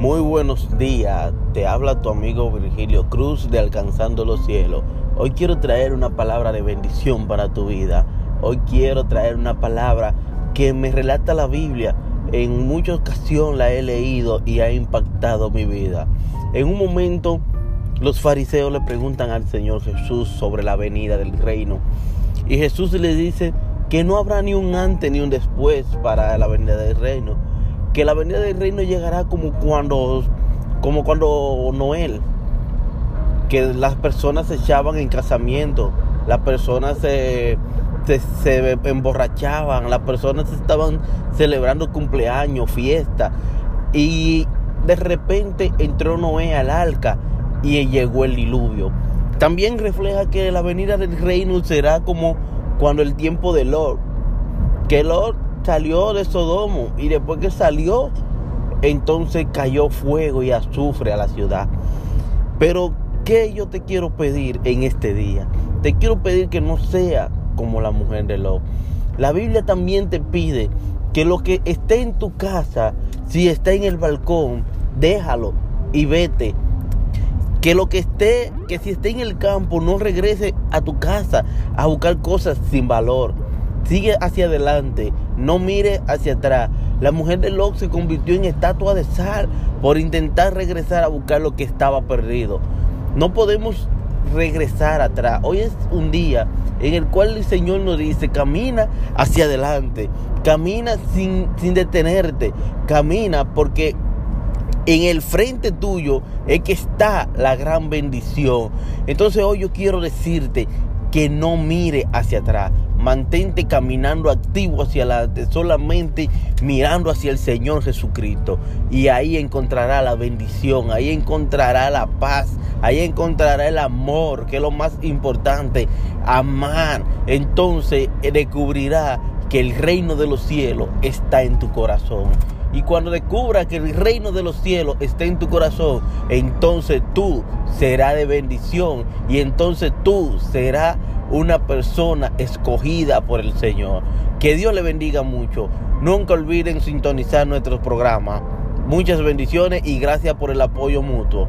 Muy buenos días, te habla tu amigo Virgilio Cruz de Alcanzando los Cielos. Hoy quiero traer una palabra de bendición para tu vida. Hoy quiero traer una palabra que me relata la Biblia. En muchas ocasiones la he leído y ha impactado mi vida. En un momento los fariseos le preguntan al Señor Jesús sobre la venida del reino. Y Jesús le dice que no habrá ni un antes ni un después para la venida del reino que la venida del reino llegará como cuando, como cuando Noel, que las personas se echaban en casamiento, las personas se, se, emborrachaban, las personas estaban celebrando cumpleaños, fiesta, y de repente entró Noé al arca y llegó el diluvio. También refleja que la venida del reino será como cuando el tiempo de Lord, que Lord salió de Sodomo y después que salió, entonces cayó fuego y azufre a la ciudad. Pero, ¿qué yo te quiero pedir en este día? Te quiero pedir que no sea como la mujer de Lot. La Biblia también te pide que lo que esté en tu casa, si está en el balcón, déjalo y vete. Que lo que esté, que si esté en el campo, no regrese a tu casa a buscar cosas sin valor. Sigue hacia adelante, no mire hacia atrás. La mujer de Lot se convirtió en estatua de sal por intentar regresar a buscar lo que estaba perdido. No podemos regresar atrás. Hoy es un día en el cual el Señor nos dice, camina hacia adelante, camina sin, sin detenerte, camina porque en el frente tuyo es que está la gran bendición. Entonces hoy yo quiero decirte que no mire hacia atrás. Mantente caminando activo hacia adelante, solamente mirando hacia el Señor Jesucristo. Y ahí encontrará la bendición, ahí encontrará la paz, ahí encontrará el amor, que es lo más importante. Amar. Entonces descubrirá que el reino de los cielos está en tu corazón. Y cuando descubra que el reino de los cielos está en tu corazón, entonces tú serás de bendición y entonces tú serás una persona escogida por el Señor. Que Dios le bendiga mucho. Nunca olviden sintonizar nuestros programas. Muchas bendiciones y gracias por el apoyo mutuo.